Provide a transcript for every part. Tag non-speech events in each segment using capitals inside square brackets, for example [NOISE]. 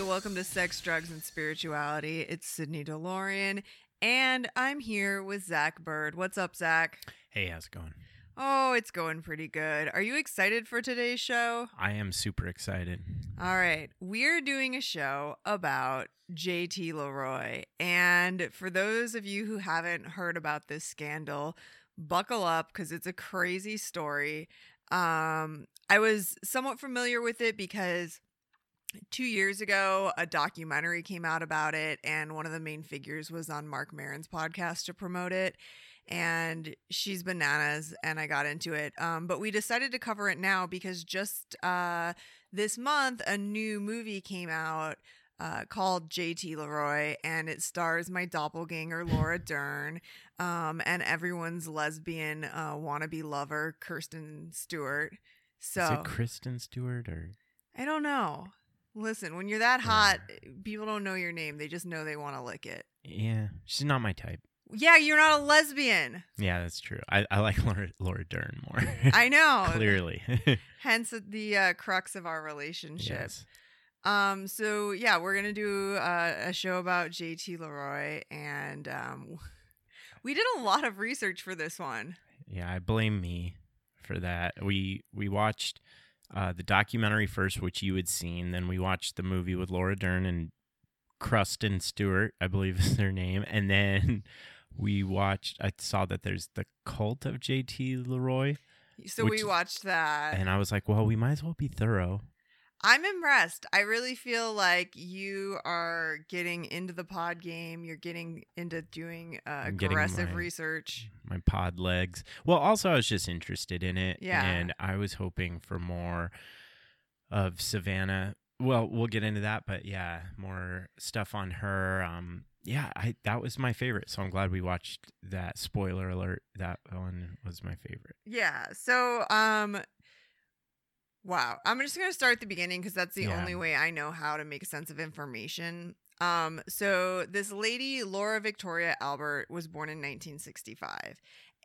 welcome to Sex, Drugs, and Spirituality. It's Sydney DeLorean, and I'm here with Zach Bird. What's up, Zach? Hey, how's it going? Oh, it's going pretty good. Are you excited for today's show? I am super excited. All right. We're doing a show about JT Leroy. And for those of you who haven't heard about this scandal, buckle up because it's a crazy story. Um, I was somewhat familiar with it because two years ago, a documentary came out about it, and one of the main figures was on Marc Maron's podcast to promote it. And she's bananas, and I got into it. Um, but we decided to cover it now because just uh, this month, a new movie came out uh, called JT Leroy, and it stars my doppelganger Laura Dern, um, and everyone's lesbian uh, wannabe lover Kirsten Stewart. So Is it Kristen Stewart or I don't know. Listen, when you're that hot, people don't know your name. They just know they want to lick it. yeah? She's not my type. Yeah, you're not a lesbian. Yeah, that's true. I, I like [LAUGHS] Laura, Laura Dern more. I know. [LAUGHS] Clearly. [LAUGHS] Hence the uh, crux of our relationship. yes. Um. So yeah, we're gonna do uh, a show about JT Leroy, and um, we did a lot of research for this one. Yeah, I blame me for that. We we watched uh, the documentary first, which you had seen. Then we watched the movie with Laura Dern and Kristen Stewart, I believe [LAUGHS] is their name. And then [LAUGHS] we watched. I saw that there's the Cult of JT Leroy, So we watched that. and I was like, well, we might as well be thorough. I'm impressed. I really feel like you are getting into the pod game. You're getting into doing uh, aggressive my- research. my pod legs. Well, also I was just interested in it. Yeah. And I was hoping for more of Savannah. Well, we'll get into that, but yeah, more stuff on her. Um yeah, I that was my favorite. So I'm glad we watched that. Spoiler alert, that one was my favorite. Yeah. So, um, wow. I'm just gonna start at the beginning because that's the Yeah. only way I know how to make sense of information. Um, so this lady, Laura Victoria Albert, was born in 1965.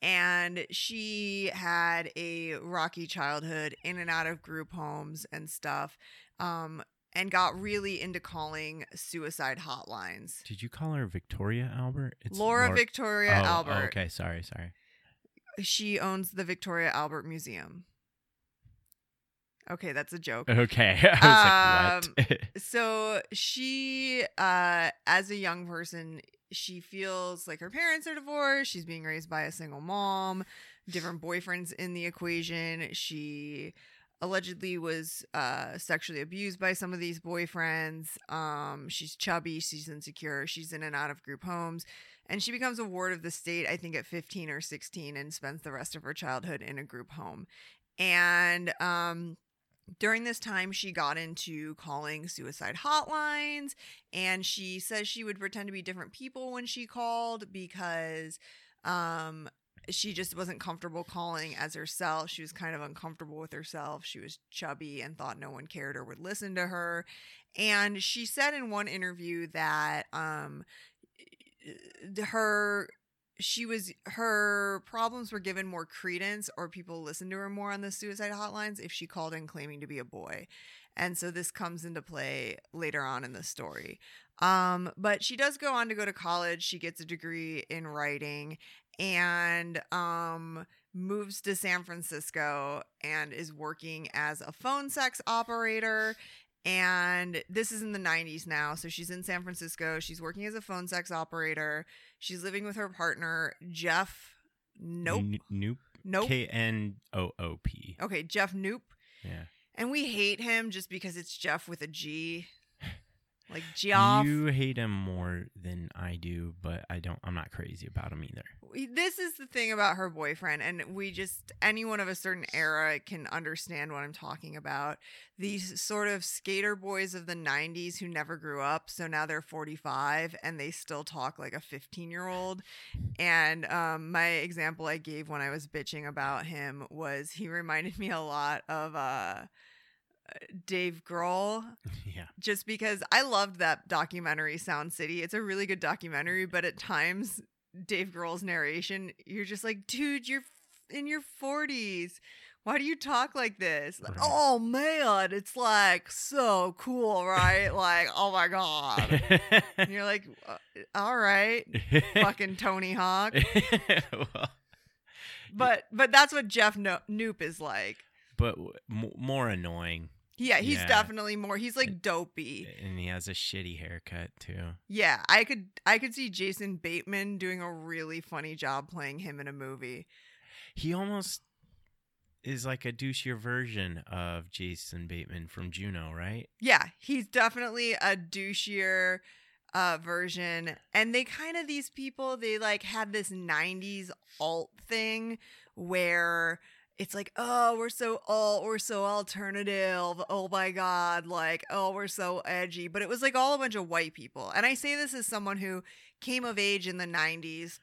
And she had a rocky childhood in and out of group homes and stuff. Um, and got really into calling suicide hotlines. Did you call her Victoria Albert? Laura Victoria oh, Albert. okay, sorry, sorry. She owns the Victoria Albert Museum. Okay, that's a joke. Okay. [LAUGHS] Was like? [LAUGHS] So she, uh, as a young person, she feels like her parents are divorced. She's being raised by a single mom, different boyfriends in the equation. She allegedly was uh, sexually abused by some of these boyfriends. Um, she's chubby. She's insecure. She's in and out of group homes. And she becomes a ward of the state, I think, at 15 or 16, and spends the rest of her childhood in a group home. And um, during this time, she got into calling suicide hotlines, and she says she would pretend to be different people when she called because um, she just wasn't comfortable calling as herself. She was kind of uncomfortable with herself. She was chubby and thought no one cared or would listen to her. And she said in one interview that um, her she was her problems were given more credence or people listened to her more on the suicide hotlines if she called in claiming to be a boy. And so this comes into play later on in the story. Um, but she does go on to go to college. She gets a degree in writing and um, moves to san francisco and is working as a phone sex operator and this is in the 90s now so she's in san francisco she's working as a phone sex operator she's living with her partner jeff Knoop N- Nope. nope K N O O P. okay jeff Knoop Yeah. and we hate him just because it's jeff with a g like jeff You hate him more than I do, but I don't. I'm not crazy about him either. this is the thing about her boyfriend and we just anyone of a certain era can understand what i'm talking about these sort of skater boys of the 90s who never grew up so now they're 45 and they still talk like a 15 year old and um, my example i gave when i was bitching about him was he reminded me a lot of uh, Dave Grohl, [LAUGHS] yeah. just because I loved that documentary Sound City. It's a really good documentary, but at times Dave Grohl's narration, you're just like, dude, you're in your 40s. Why do you talk like this? Like, Right. oh man, it's like so cool, right? [LAUGHS] like, oh my god. And you're like, "Uh, all right, [LAUGHS] fucking Tony Hawk. Well, But but that's what Jeff no- Noop is like. but w- more annoying, Yeah, he's Yeah. definitely more. He's like dopey. and he has a shitty haircut too. Yeah, I could I could see Jason Bateman doing a really funny job playing him in a movie. He almost is like a douchier version of Jason Bateman from Juno, right? Yeah, he's definitely a douchier uh version. And they kind of these people, they like had this 90s alt thing where it's like, oh, we're so alt, we're so alternative. Oh my god, like, oh, we're so edgy. But it was like all a bunch of white people. And I say this as someone who came of age in the 90s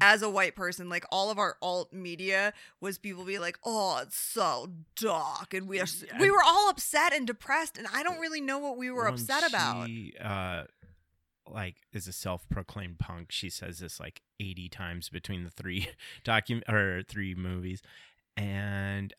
as a white person, like all of our alt media was people be like, "Oh, it's so dark," and we are Yeah. we were all upset and depressed, and I don't really know what we were Well, upset about. Uh, like, is a self-proclaimed punk. She says this like eighty times between the three [LAUGHS] docu or three movies, and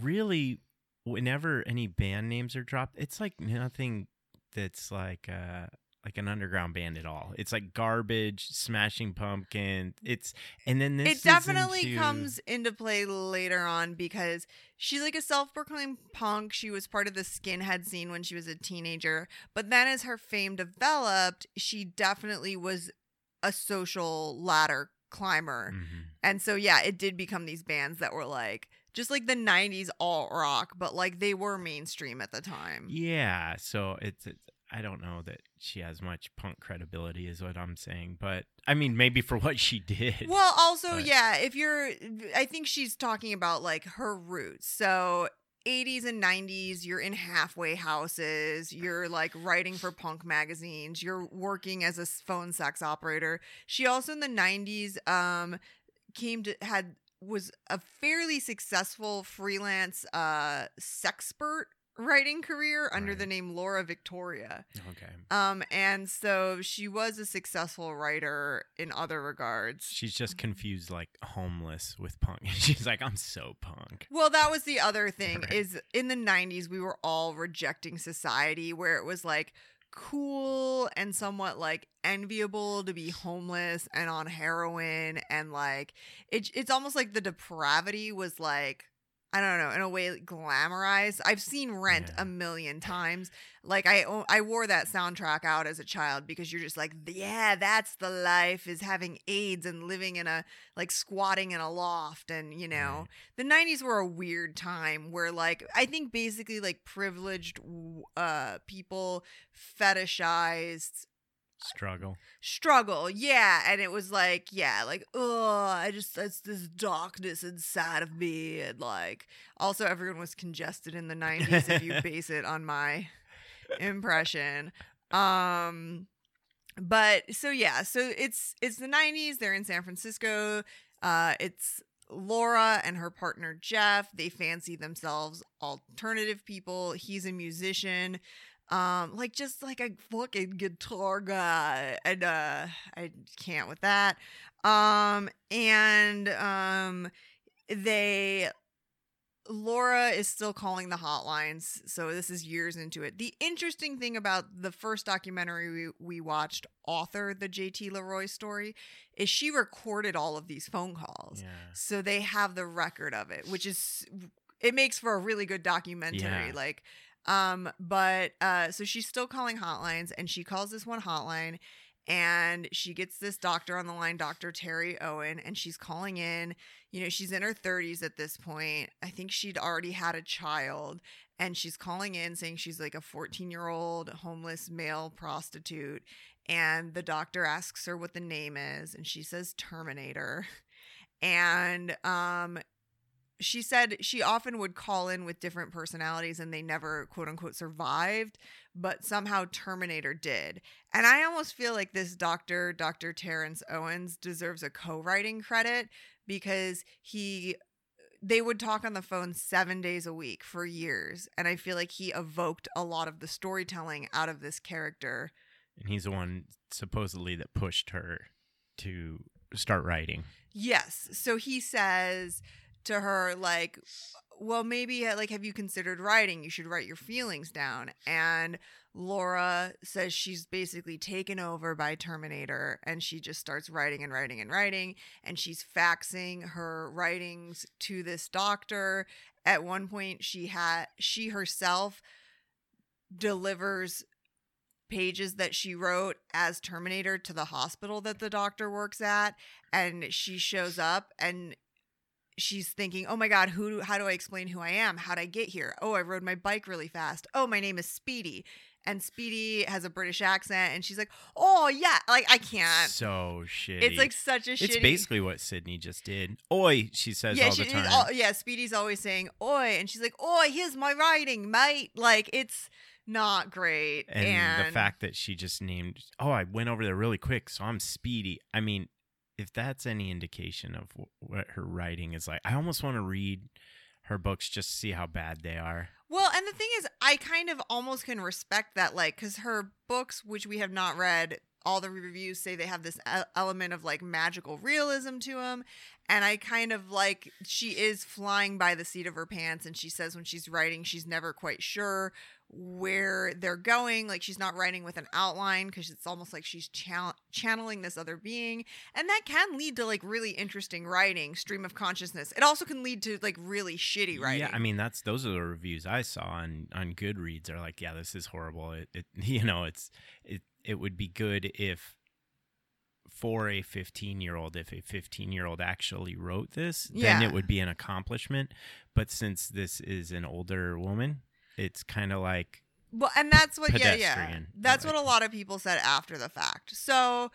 really, whenever any band names are dropped, it's like nothing that's like uh like an underground band at all. It's like garbage, Smashing Pumpkin. It's and then this It definitely comes into play later on because she's like a self-proclaimed punk. She was part of the skinhead scene when she was a teenager, but then as her fame developed, she definitely was a social ladder climber. Mhm. And so yeah, it did become these bands that were like just like the 90s alt rock, but like they were mainstream at the time. Yeah, so it's, it's I don't know that she has much punk credibility, is what I'm saying. But I mean, maybe for [LAUGHS] what she did. Well, also, But- yeah, if you're I think she's talking about like her roots. So 80s and 90s, you're in halfway houses, you're like writing for punk magazines, you're working as a phone sex operator. She also in the 90s um came to had was a fairly successful freelance uh sexpert writing career under Right. the name Laura Victoria. Okay, Um and so she was a successful writer in other regards. she's just confused like homeless with punk. [LAUGHS] She's like, I'm so punk. Well, that was the other thing Right. is in the 90s we were all rejecting society where it was like cool and somewhat like enviable to be homeless and on heroin and like it, it's almost like the depravity was like I don't know, in a way glamorized. I've seen Rent Yeah. a million times. Like I I wore that soundtrack out as a child because you're just like, yeah, that's the life is having AIDS and living in a like squatting in a loft and you know, the 90s were a weird time where like I think basically like privileged uh people fetishized Struggle. struggle yeah and it was like yeah like oh i just that's this darkness inside of me and like also everyone was congested in the 90s if you [LAUGHS] base it on my impression um but so yeah so it's it's the 90s they're in san francisco uh it's Laura and her partner Jeff, they fancy themselves alternative people. He's a musician um like just like a fucking guitar guy and uh i can't with that um and um they Laura is still calling the hotlines, so this is years into it. The interesting thing about the first documentary we, we watched, Author, the JT Leroy story, is she recorded all of these phone calls. Yeah. So they have the record of it, which is it makes for a really good documentary. Yeah. Like um but uh so she's still calling hotlines and she calls this one hotline and she gets this doctor on the line, Dr. Terry Owen, and she's calling in. You know, she's in her 30s at this point. I think she'd already had a child and she's calling in saying she's like a 14-year-old homeless male prostitute and the doctor asks her what the name is and she says Terminator. [LAUGHS] And um she said she often would call in with different personalities and they never quote unquote survived, but somehow Terminator did. And I almost feel like this doctor, Dr. Terrence Owens, deserves a co writing credit because he. They would talk on the phone seven days a week for years. And I feel like he evoked a lot of the storytelling out of this character. And he's the one supposedly that pushed her to start writing. Yes. So he says to her, like, well, maybe uh, like, have you considered writing? You should write your feelings down. And Laura says she's basically taken over by Terminator and she just starts writing and writing and writing. And she's faxing her writings to this doctor. At one point, she had, she herself delivers pages that she wrote as Terminator to the hospital that the doctor works at and she shows up and she's thinking, "Oh my god, who how do I explain who I am? How'd I get here? Oh, I rode my bike really fast. Oh, my name is Speedy." And Speedy has a British accent and she's like, "Oh, yeah, like I can't." So shitty. It's like such a it's shitty It's basically what Sydney just did. Oi, she says yeah, all she, the time. all- yeah, Speedy's always saying "oi," and she's like, "Oi, here's my writing, mate." Like it's not great, and, and, the fact that she just named, oh, I went over there really quick, so I'm speedy. I mean, if that's any indication of what her writing is like, I almost want to read her books just to see how bad they are. Well, and the thing is, I kind of almost can respect that, like, because her books, which we have not read, all the reviews say they have this element of like magical realism to them. And I kind of like, she is flying by the seat of her pants. And she says when she's writing, she's never quite sure where they're going. Like, she's not writing with an outline because it's almost like she's channel- channeling this other being. And that can lead to like really interesting writing, stream of consciousness. It also can lead to like really shitty writing. Yeah, I mean that's those are the reviews I saw on on Goodreads are like, yeah, this is horrible. It, it [LAUGHS] you know, it's it it would be good if for a 15 year old if a 15 year old actually wrote this then it would be an accomplishment but since this is an older woman it's kind of like Well, and that's what, yeah, yeah. That's what a lot of people said after the fact. So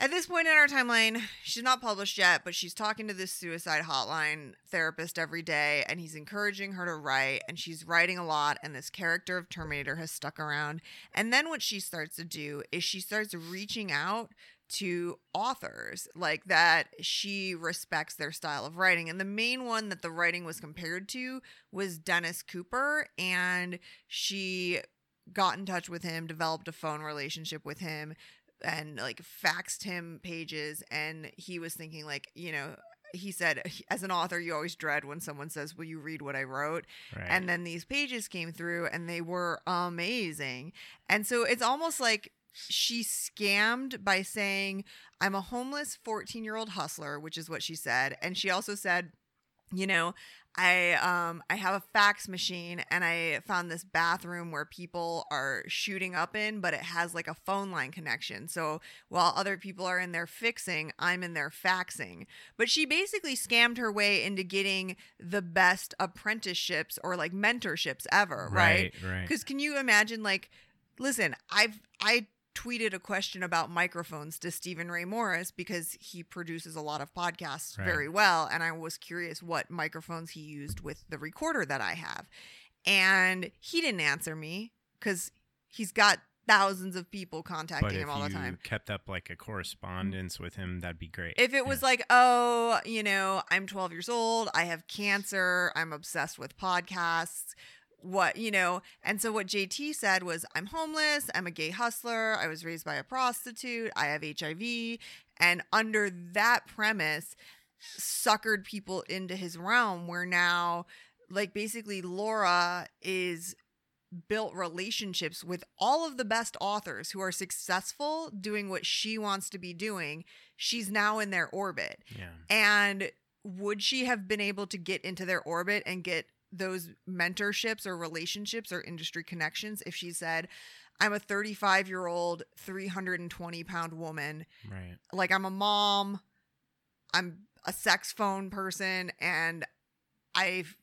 at this point in our timeline, she's not published yet, but she's talking to this suicide hotline therapist every day, and he's encouraging her to write, and she's writing a lot, and this character of Terminator has stuck around. And then what she starts to do is she starts reaching out to authors like that she respects their style of writing and the main one that the writing was compared to was Dennis Cooper and she got in touch with him developed a phone relationship with him and like faxed him pages and he was thinking like you know he said as an author you always dread when someone says will you read what i wrote right and then these pages came through and they were amazing. And so it's almost like she scammed by saying, I'm a homeless 14 year old hustler, which is what she said. And she also said, you know, I um I have a fax machine and I found this bathroom where people are shooting up in, but it has like a phone line connection. So while other people are in there fixing, I'm in there faxing. But she basically scammed her way into getting the best apprenticeships or like mentorships ever, right? right right Because can you imagine, like, listen, I've I tweeted a question about microphones to Stephen Ray Morris because he produces a lot of podcasts Right. very well, and I was curious what microphones he used with the recorder that I have, and he didn't answer me because he's got thousands of people contacting him all the time. kept up like a correspondence with him that'd be great If it was like, oh, you know, I'm 12 years old, I have cancer, I'm obsessed with podcasts, what, you know, and so what JT said was, I'm homeless, I'm a gay hustler, I was raised by a prostitute, I have HIV. And under that premise, suckered people into his realm where now, like, basically, Laura is built relationships with all of the best authors who are successful doing what she wants to be doing she's now in their orbit. yeah And would she have been able to get into their orbit and get those mentorships or relationships or industry connections if she said, I'm a 35 year old, 320 pound woman. right Like, I'm a mom, I'm a sex phone person, and I've,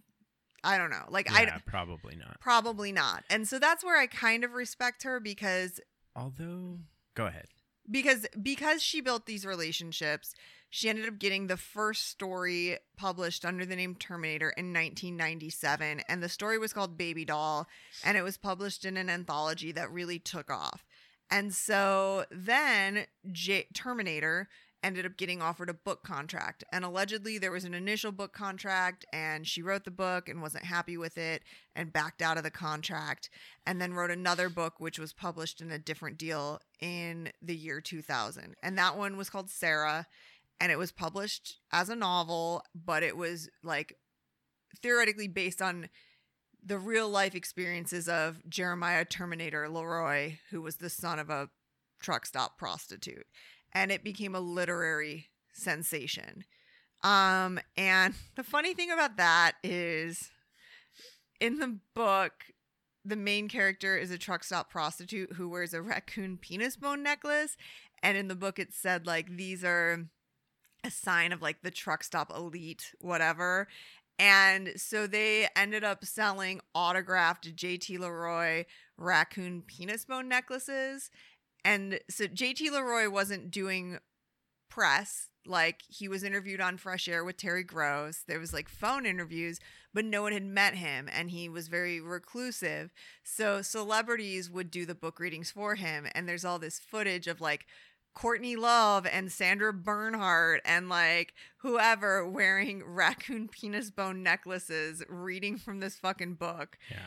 I don't know. Like, I probably not probably not. And so that's where I kind of respect her because although go ahead because because she built these relationships she ended up getting the first story published under the name terminator in 1997 and the story was called baby doll and it was published in an anthology that really took off. And so then J- terminator ended up getting offered a book contract and allegedly there was an initial book contract and she wrote the book and wasn't happy with it and backed out of the contract and then wrote another book which was published in a different deal in the year 2000 and that one was called sarah and it was published as a novel but it was like theoretically based on the real life experiences of Jeremiah Terminator Leroy, who was the son of a truck stop prostitute. And it became a literary sensation. Um, and [LAUGHS] the funny thing about that is in the book, the main character is a truck stop prostitute who wears a raccoon penis bone necklace. And in the book, it said, like, these are a sign of like the truck stop elite, whatever. And so they ended up selling autographed JT Leroy raccoon penis bone necklaces. And so JT Leroy wasn't doing press. Like he was interviewed on Fresh Air with Terry Gross. There was like phone interviews, but no one had met him and he was very reclusive. So celebrities would do the book readings for him. And there's all this footage of like Courtney Love and Sandra Bernhard and like whoever wearing [LAUGHS] raccoon penis bone necklaces reading from this fucking book. Yeah.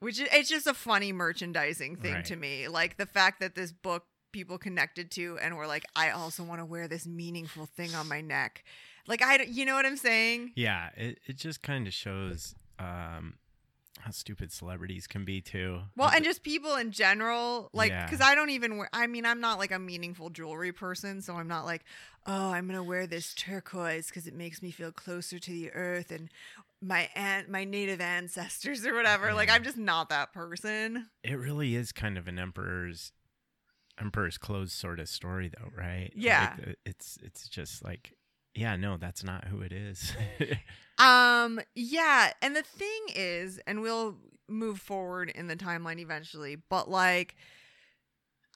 Which is it's just a funny merchandising thing Right. to me. Like the fact that this book people connected to and were like, I also want to wear this meaningful thing on my neck. Like I, you know what I'm saying? Yeah, it, it just kind of shows um, how stupid celebrities can be too. Well, and just people in general, like, Yeah. because I don't even wear. I mean, I'm not like a meaningful jewelry person, so I'm not like, oh, I'm gonna wear this turquoise because it makes me feel closer to the earth and my aunt, my native ancestors or whatever. Like, I'm just not that person. it really is kind of an emperor's emperor's clothes sort of story, though, right? Yeah. Like, uh, it's it's just like, yeah, no, that's not who it is. [LAUGHS] Um, yeah, and the thing is, and we'll move forward in the timeline eventually, but like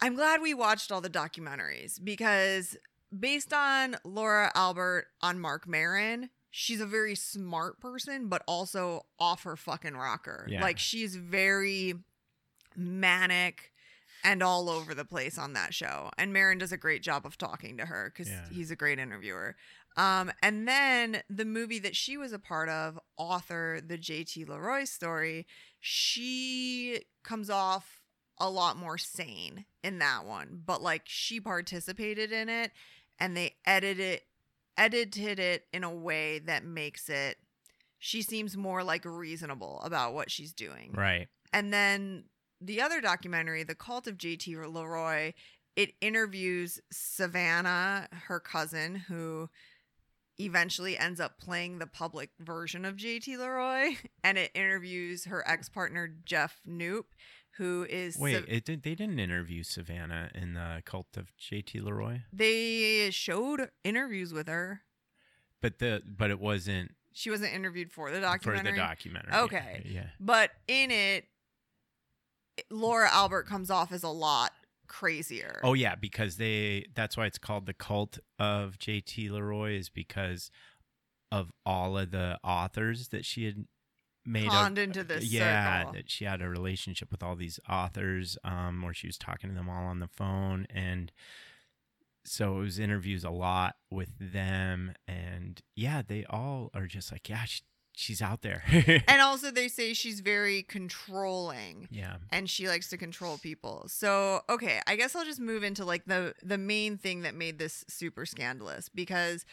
I'm glad we watched all the documentaries because based on Laura Albert on Marc Maron, she's a very smart person, but also off her fucking rocker. Yeah. Like she's very manic and all over the place on that show. And Marin does a great job of talking to her because Yeah. he's a great interviewer. Um, and then the movie that she was a part of, author the JT Leroy story, she comes off a lot more sane in that one. But like she participated in it and they edited it edited it in a way that makes it she seems more like reasonable about what she's doing. right. And then the other documentary, The Cult of JT Leroy, it interviews Savannah, her cousin, who eventually ends up playing the public version of JT Leroy. [LAUGHS] And it interviews her ex partner, Jeff Knoop, who is. Wait, Sav- it did, they didn't interview Savannah in the cult of JT Leroy, they showed interviews with her. but the but it wasn't She wasn't interviewed for the documentary. for the documentary. Okay. Yeah. But in it, Laura Albert comes off as a lot crazier. Oh yeah, because they that's why it's called the cult of JT Leroy is because of all of the authors that she had made Conned a, into this yeah circle. that she had a relationship with all these authors um where she was talking to them all on the phone and so it was interviews a lot with them and yeah they all are just like yeah she, she's out there [LAUGHS] And also, they say she's very controlling yeah and she likes to control people. So, okay, I guess I'll just move into like the the main thing that made this super scandalous because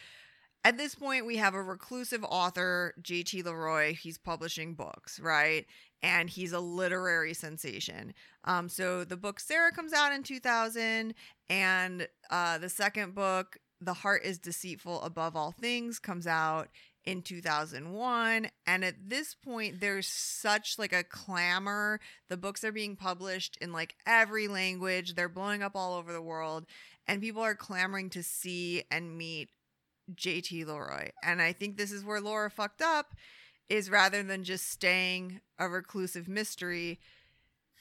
at this point we have a reclusive author, JT Leroy, he's publishing books, right? And he's a literary sensation. Um, so the book Sarah comes out in 2000, and uh, the second book, The Heart is Deceitful Above All Things, comes out in 2001 and at this point there's such like a clamor. The books are being published in like every language. They're blowing up all over the world and people are clamoring to see and meet JT Leroy. And I think this is where Laura fucked up is rather than just staying a reclusive mystery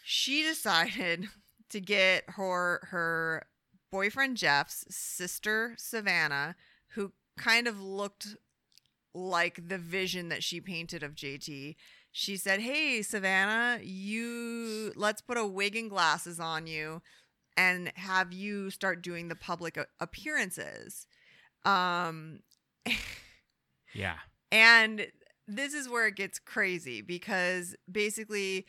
she [LAUGHS] decided to get her her boyfriend Jeff's sister Savannah who kind of looked like the vision that she painted of JT. She said, "Hey Savannah, you let's put a wig and glasses on you and have you start doing the public appearances." Um [LAUGHS] yeah and this is where it gets crazy because basically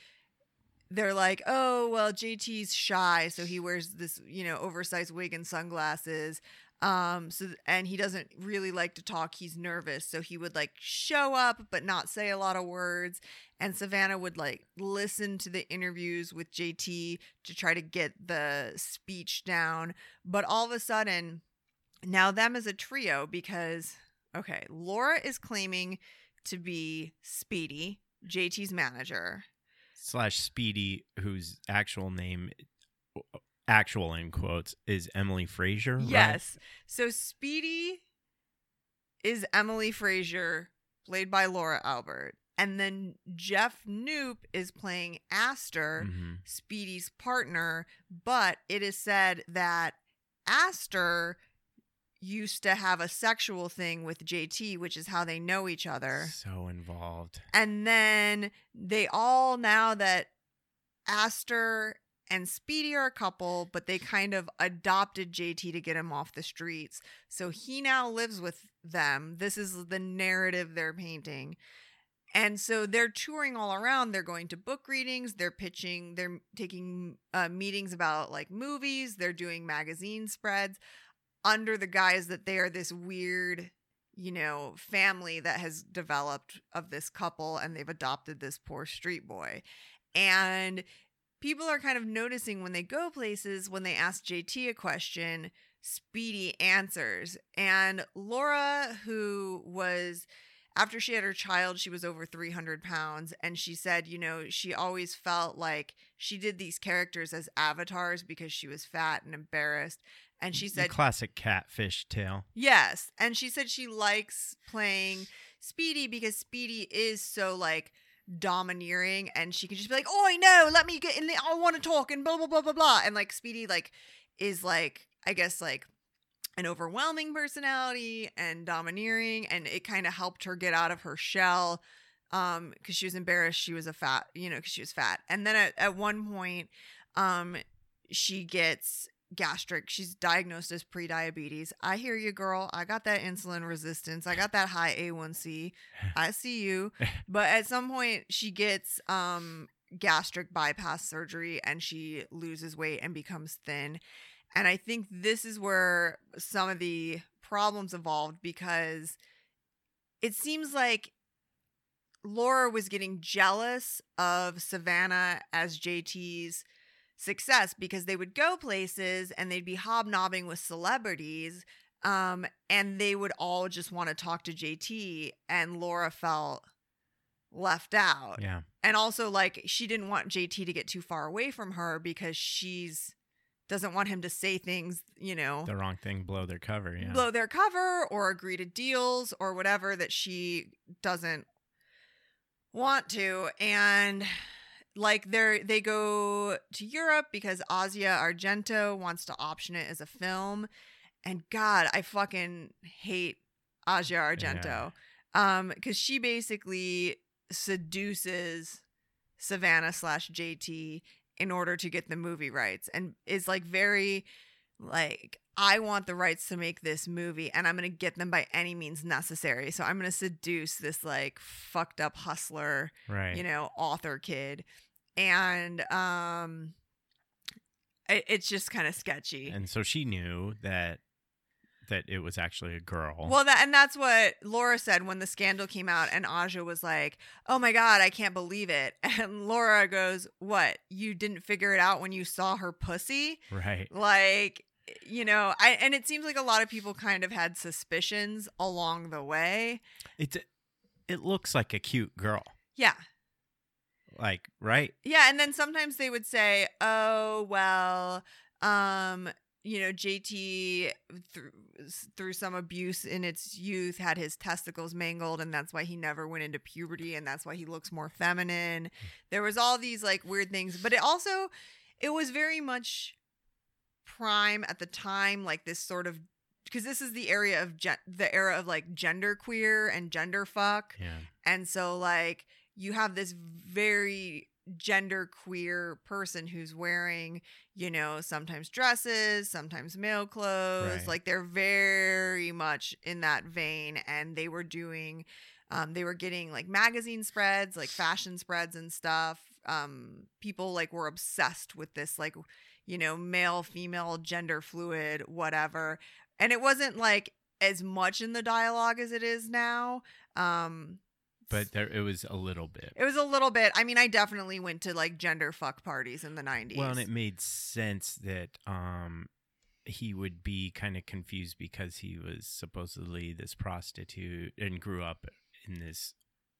they're like, oh, well, JT's shy, so he wears this, you know, oversized wig and sunglasses. Um, so and he doesn't really like to talk. He's nervous, so he would like show up but not say a lot of words. And Savannah would like listen to the interviews with JT to try to get the speech down. But all of a sudden, now them as a trio because okay, Laura is claiming to be Speedy, JT's manager. Slash Speedy, whose actual name, actual in quotes, is Emily Frazier. right? Yes. So Speedy is Emily Frazier, played by Laura Albert. And then Jeff Knoop is playing Aster, Mhm. Speedy's partner. But it is said that Aster used to have a sexual thing with JT, which is how they know each other. So involved. And then they all now that Aster and Speedy are a couple, but they kind of adopted JT to get him off the streets. So he now lives with them. This is the narrative they're painting. And so they're touring all around. They're going to book readings. They're pitching. They're taking uh, meetings about like movies. They're doing magazine spreads under the guise that they are this weird, you know, family that has developed of this couple and they've adopted this poor street boy. And people are kind of noticing when they go places, when they ask JT a question, Speedy answers. And Laura, who was after she had her child, she was over 300 pounds. And she said, you know, she always felt like she did these characters as avatars because she was fat and embarrassed. And she The said, classic catfish tale. yes. And she said she likes playing Speedy because Speedy is so like domineering and she can just be like, oh, I know, let me get in there. I want to talk and blah, blah, blah, blah, blah. And like Speedy, like, is like, I guess, like, an overwhelming personality and domineering and it kind of helped her get out of her shell um because she was embarrassed she was a fat you know because she was fat and then at, at one point um she gets gastric. She's diagnosed as pre-diabetes. I hear you girl. I got that insulin resistance. I got that high a1c i see you. [LAUGHS] But at some point she gets um gastric bypass surgery and she loses weight and becomes thin. And I think this is where some of the problems evolved because it seems like Laura was getting jealous of Savannah as JT's success because they would go places and they'd be hobnobbing with celebrities um and they would all just want to talk to JT and Laura felt left out Yeah. and also like she didn't want JT to get too far away from her because she's doesn't want him to say things, you know, The wrong thing blow their cover. Yeah. blow their cover or agree to deals or whatever that she doesn't want to and like they're they go to Europe because Asia Argento wants to option it as a film and god I fucking hate Asia Argento um cuz she basically seduces Savannah slash JT in order to get the movie rights and is like very like I want the rights to make this movie and I'm going to get them by any means necessary. So I'm going to seduce this like fucked up hustler, right. you know, author kid. And um it, it's just kind of sketchy. and so she knew that that it was actually a girl. Well, that and that's what Laura said when the scandal came out, and Asia was like, "Oh my god, I can't believe it." [LAUGHS] And Laura goes, "What? You didn't figure it out when you saw her pussy?" right. Like, you know, I and it seems like a lot of people kind of had suspicions along the way. It's it looks like a cute girl. Yeah, Like, right? yeah, and then sometimes they would say, "Oh well." um you know JT through through some abuse in its youth had his testicles mangled and that's why he never went into puberty and that's why he looks more feminine. There was all these like weird things, but it also it was very much prime at the time like this sort of because this is the area of gen- the era of like gender queer and gender fuck Yeah. and so like you have this very gender queer person who's wearing, you know, sometimes dresses, sometimes male clothes. Right. Like they're very much in that vein and they were doing um they were getting like magazine spreads, like fashion spreads and stuff. Um people like were obsessed with this like you know, male, female, gender fluid, whatever. and it wasn't like as much in the dialogue as it is now. Um, but there it was a little bit. it was a little bit. I mean, I definitely went to like gender fuck parties in the '90s. Well, and it made sense that um he would be kind of confused because he was supposedly this prostitute and grew up in this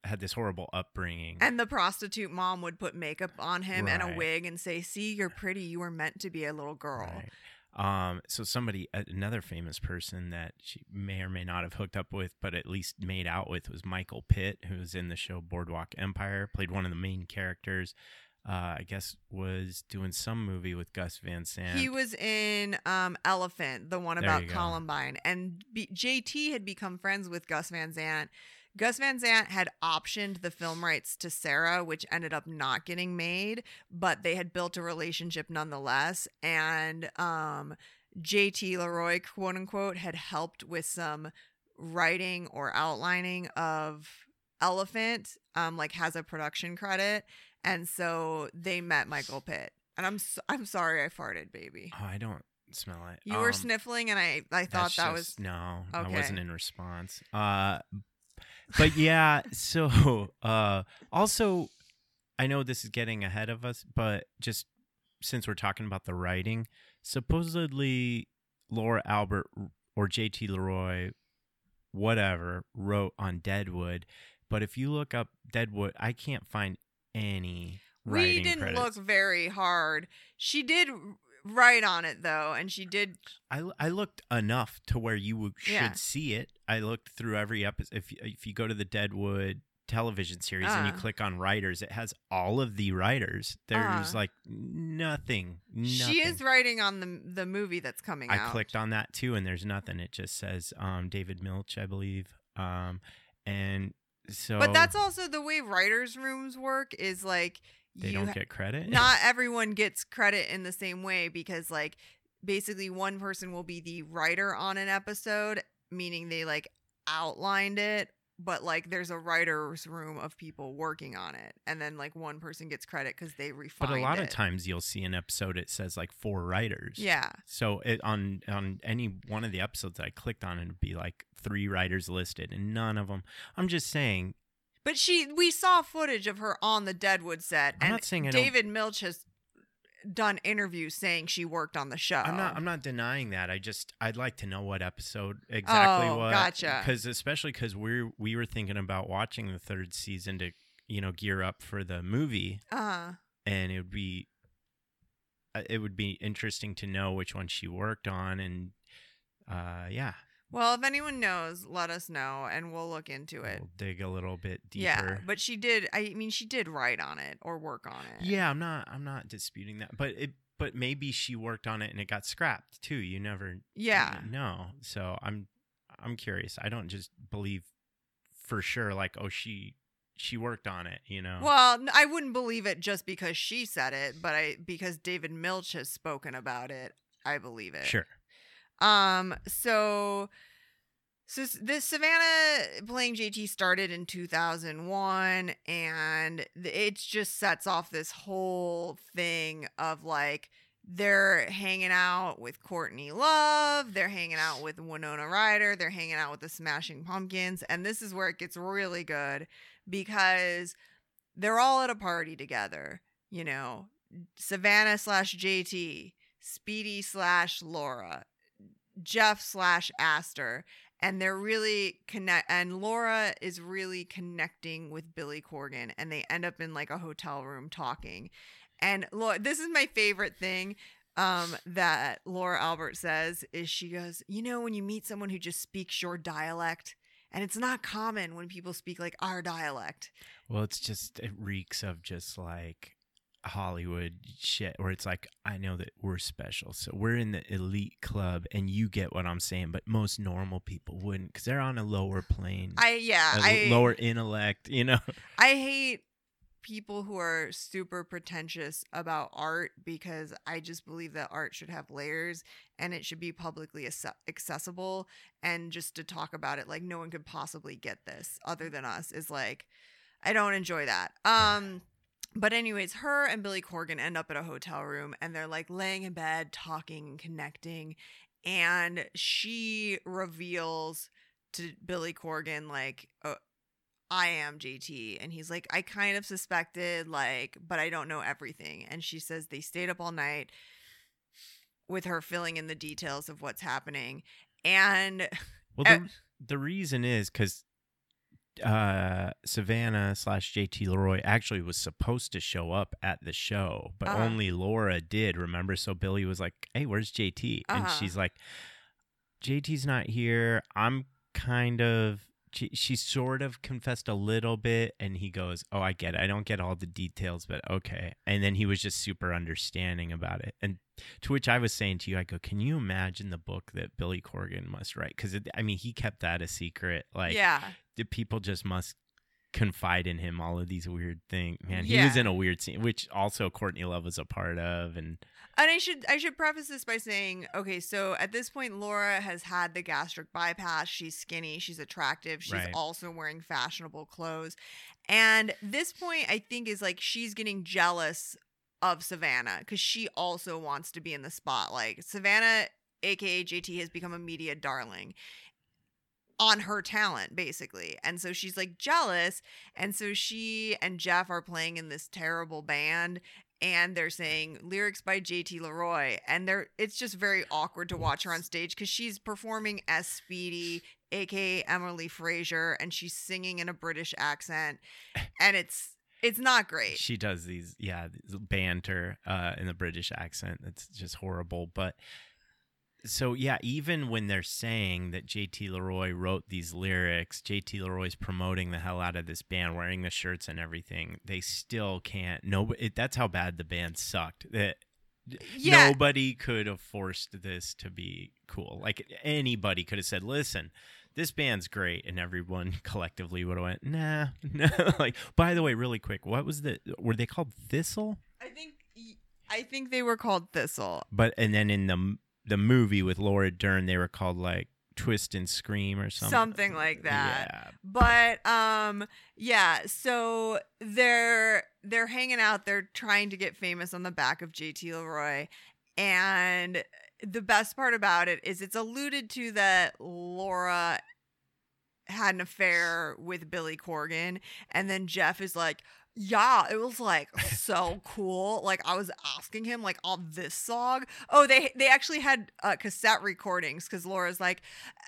had this horrible upbringing. And the prostitute mom would put makeup on him and a wig and say, "See, you're pretty. You were meant to be a little girl." Right. Um, so somebody, another famous person that she may or may not have hooked up with, but at least made out with, was Michael Pitt, who was in the show Boardwalk Empire, played one of the main characters. Uh, I guess was doing some movie with Gus Van Sant. He was in um, Elephant, the one about you go. Columbine, and B- JT had become friends with Gus Van Sant. Gus Van Sant had optioned the film rights to Sarah, which ended up not getting made, but they had built a relationship nonetheless. And um, JT Leroy, quote unquote, had helped with some writing or outlining of Elephant, um, like has a production credit, and so they met Michael Pitt. And I'm so, I'm sorry I farted, baby. oh, I don't smell it. You were Um, sniffling, and I I thought that just- was no, I wasn't in response. Uh, but yeah, so [LAUGHS] uh, also, I know this is getting ahead of us, but just since we're talking about the writing, supposedly Laura Albert or J.T. Leroy, whatever, wrote on Deadwood. But if you look up Deadwood, I can't find any. we didn't credits. look very hard. She did write on it though, and she did. I, I looked enough to where you should Yeah. see it. I looked through every episode. If if you go to the Deadwood television series and you Uh. click on writers, it has all of the writers. There's Uh. like nothing. nothing. She is writing on the the movie that's coming I out. clicked on that too, and there's nothing. It just says um, David Milch, I believe. Um, and so, But that's also the way writers' rooms work. Is like they don't ha- get credit. [LAUGHS] not everyone gets credit in the same way because like basically one person will be the writer on an episode meaning they like outlined it but like there's a writer's room of people working on it and then like one person gets credit because they refined but a lot of times you'll see an episode. It says like four writers. yeah So it, on on any one of the episodes I clicked on, it'd be like three writers listed, and none of them. I'm just saying. But she we saw footage of her on the deadwood set I'm and not saying I don't- david milch has done interviews saying she worked on the show I'm not. I'm not denying that. I just. I'd like to know what episode exactly Oh, what. gotcha. Because especially because we we were thinking about watching the third season to you know gear up for the movie, uh and it would be. uh, It would be interesting to know which one she worked on, and uh, yeah, well if anyone knows let us know and we'll look into it we'll dig a little bit deeper. Yeah, but she did. I mean, she did write on it or work on it. Yeah, I'm not. I'm not disputing that, but it. But maybe she worked on it and it got scrapped too. You never. Yeah. No. So I'm. I'm curious. I don't just believe for sure. Like, oh, she she worked on it. You know. Well, I wouldn't believe it just because she said it, but I because David Milch has spoken about it, I believe it. Sure. Um. So. So this Savannah playing JT started in 2001 and it just sets off this whole thing of like they're hanging out with Courtney Love, they're hanging out with Winona Ryder, they're hanging out with the Smashing Pumpkins and this is where it gets really good because they're all at a party together, you know. Savannah slash JT, Speedy slash Laura, Jeff slash Aster, and they're really connect. And Laura is really connecting with Billy Corgan, and they end up in like a hotel room talking. And Laura, this is my favorite thing um, that Laura Albert says is she goes, you know, when you meet someone who just speaks your dialect. And it's not common when people speak like our dialect. Well, it's just it reeks of just like Hollywood shit, where it's like I know that we're special, so we're in the elite club, and you get what I'm saying, but most normal people wouldn't because they're on a lower plane, I yeah, I lower intellect. You know. [LAUGHS] I hate people who are super pretentious about art because I just believe that art should have layers and it should be publicly acce- accessible and just to talk about it like no one could possibly get this other than us is like I don't enjoy that. Um but anyways, her and Billy Corgan end up at a hotel room and they're like laying in bed, talking and connecting. And she reveals to Billy Corgan, like, oh, I am JT. And he's like, I kind of suspected, like, but I don't know everything. And she says they stayed up all night with her filling in the details of what's happening. And Well, Uh, the, the reason is because uh, Savannah slash JT Leroy actually was supposed to show up at the show, but Uh-huh. only Laura did. Remember? So Billy was like, "Hey, where's JT?" And Uh-huh. she's like, "JT's not here. I'm kind of." She, she sort of confessed a little bit, and he goes, "Oh, I get it. I don't get all the details, but okay." And then he was just super understanding about it, and to which I was saying to you, I go, "Can you imagine the book that Billy Corgan must write? Because I mean, he kept that a secret. Like, yeah. the people just must confide in him all of these weird things. Man, he was in a weird scene, which also Courtney Love was a part of, and And I should I should preface this by saying, okay, so at this point Laura has had the gastric bypass. She's skinny, she's attractive, she's Right. also wearing fashionable clothes. And this point I think is like she's getting jealous of Savannah cuz she also wants to be in the spotlight. Savannah aka JT has become a media darling on her talent basically. And so she's like jealous and so she and Jeff are playing in this terrible band and they're saying lyrics by JT Leroy and they're it's just very awkward to watch her on stage cuz she's performing as Speedy aka Emily Fraser and she's singing in a British accent [LAUGHS] and it's it's not great. she does these, yeah, banter uh, in the British accent. That's just horrible. But so yeah, even when they're saying that JT Leroy wrote these lyrics, JT Leroy's promoting the hell out of this band, wearing the shirts and everything. They still can't. No, it, that's how bad the band sucked. That Yeah. nobody could have forced this to be cool. Like anybody could have said, "Listen, this band's great," and everyone [LAUGHS] collectively would have went, "Nah, [LAUGHS] no." like, by the way, really quick, what was the? Were they called Thistle? I think I think they were called Thistle. But and then in the the movie with Laura Dern, they were called like Twist and Scream or something. Something like that. Yeah. But um yeah, so they're they're hanging out, they're trying to get famous on the back of JT Leroy. And the best part about it is it's alluded to that Laura had an affair with Billy Corgan and then Jeff is like yeah, it was like so cool. Like I was asking him like on this song. Oh, they they actually had uh, cassette recordings because Laura's like,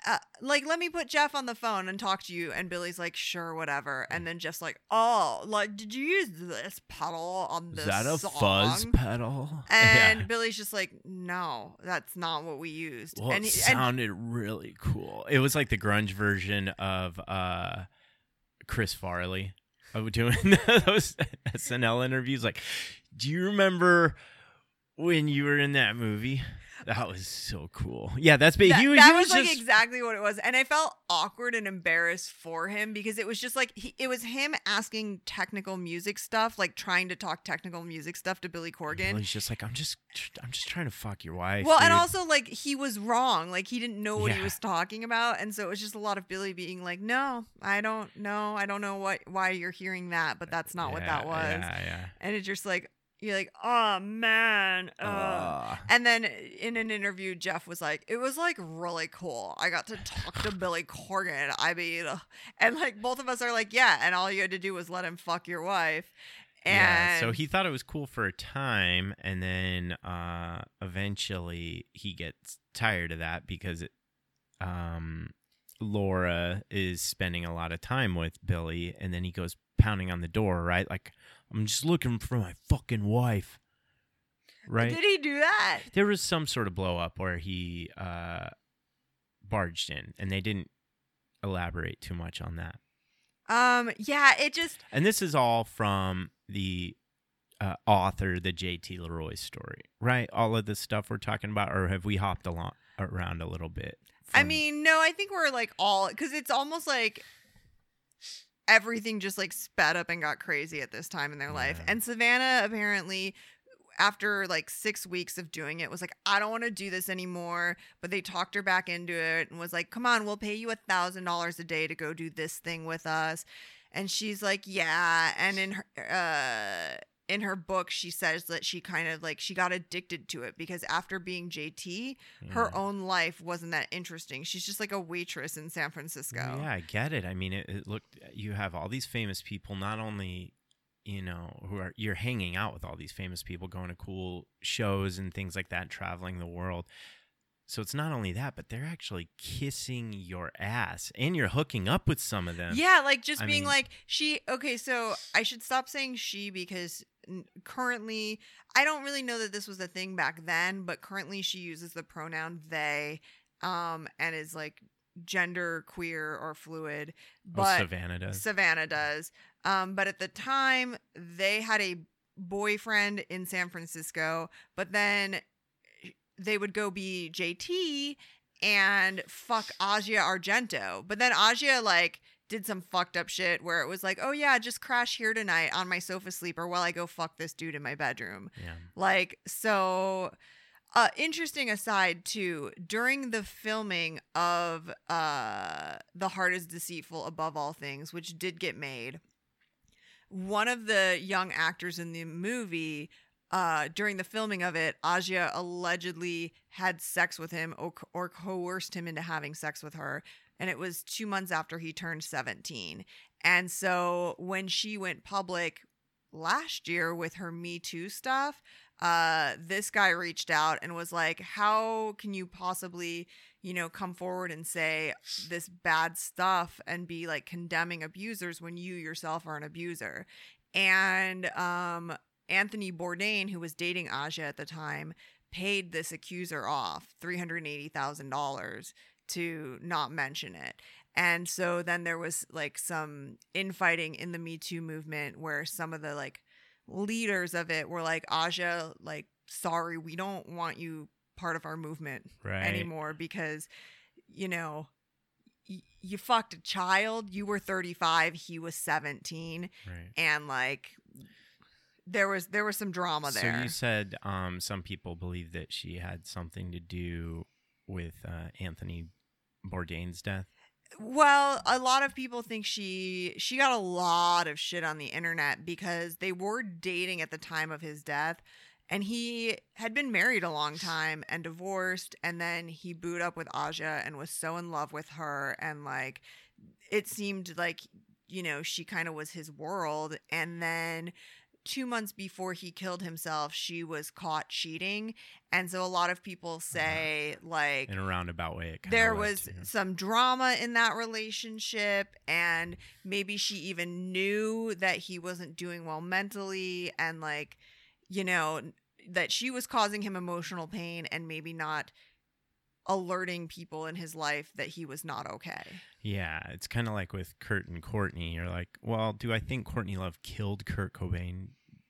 uh, like let me put Jeff on the phone and talk to you. And Billy's like, sure, whatever. And then Jeff's like, oh, like did you use this pedal on Is that a song? fuzz pedal? [LAUGHS] And Yeah. Billy's just like, no, that's not what we used. Well, and, it he- and sounded really cool. It was like the grunge version of uh, Chris Farley of doing those SNL interviews. Like, do you remember when you were in that movie? That was so cool. Yeah, that's big. that, he, that he was, was, like just exactly what it was and i felt awkward and embarrassed for him because it was just like he, it was him asking technical music stuff like trying to talk technical music stuff to billy corgan He's just like, I'm just, I'm just trying to fuck your wife. well and also like he was wrong like he didn't know what he was talking about and so it was just a lot of billy being like no i don't know i don't know what why you're hearing that but that's not what that was Yeah, yeah. and it's just like you're like oh man uh. Ugh. And then in an interview, Jeff was like, "It was like really cool. I got to talk to Billy Corgan. I mean, uh," and like both of us are like, yeah. And all you had to do was let him fuck your wife. And yeah, so he thought it was cool for a time, and then uh, eventually he gets tired of that because it, um, Laura is spending a lot of time with Billy, and then he goes pounding on the door, right? Like, I'm just looking for my fucking wife, right? did he do that? there was some sort of blow up where he uh, barged in, and they didn't elaborate too much on that. Um, yeah. It just And this is all from the uh, author, the J.T. Leroy story, right? All of the stuff we're talking about, or have we hopped along around a little bit? I mean, no, I think we're like all because it's almost like everything just like sped up and got crazy at this time in their life. And Savannah apparently, after like six weeks of doing it, was like, I don't want to do this anymore. But they talked her back into it and was like, Come on, we'll pay you a thousand dollars a day to go do this thing with us. And she's like, Yeah. And in her, uh, in her book she says that she kind of like she got addicted to it because after being JT, her Yeah. own life wasn't that interesting. She's just like a waitress in San Francisco. Yeah, I get it. I mean, it, it looked. You have all these famous people, not only you know who are you're hanging out with all these famous people, going to cool shows and things like that, traveling the world. So it's not only that, but they're actually kissing your ass, and you're hooking up with some of them. Yeah, like just I being mean- like she. Okay, so I should stop saying she because currently I don't really know that this was a thing back then, but currently she uses the pronoun they, um, and is like gender queer or fluid. Oh, But Savannah does. Savannah does. Um, but at the time, they had a boyfriend in San Francisco, but then they would go be JT and fuck Asia Argento. But then Asia, like, did some fucked up shit where it was like, oh yeah, just crash here tonight on my sofa sleeper while I go fuck this dude in my bedroom. yeah. Like, so uh interesting aside too, during the filming of uh The Heart is Deceitful Above All Things, which did get made, one of the young actors in the movie uh, during the filming of it, Asia allegedly had sex with him or, or coerced him into having sex with her. And it was two months after he turned 17. And so when she went public last year with her Me Too stuff, uh, this guy reached out and was like, How can you possibly, you know, come forward and say this bad stuff and be like condemning abusers when you yourself are an abuser? And um, Anthony Bourdain, who was dating Asia at the time, paid this accuser off $380,000 to not mention it. And so then there was like some infighting in the Me Too movement where some of the like leaders of it were like, Asia, like, sorry, we don't want you part of our movement Right. anymore because, you know, y- you fucked a child. You were 35, he was 17 Right. and like there was there was some drama there. So you said um, some people believe that she had something to do with uh, Anthony Bourdain's death. well, a lot of people think she she got a lot of shit on the internet because they were dating at the time of his death and he had been married a long time and divorced and then he booed up with Asia and was so in love with her and like it seemed like you know she kind of was his world and then 2 months before he killed himself she was caught cheating and so a lot of people uh-huh. say like In a roundabout way, there was to. some drama in that relationship and maybe she even knew that he wasn't doing well mentally and like you know that she was causing him emotional pain and maybe not alerting people in his life that he was not okay Yeah, it's kind of like with Kurt and Courtney. You're like, well, do I think Courtney Love killed Kurt Cobain?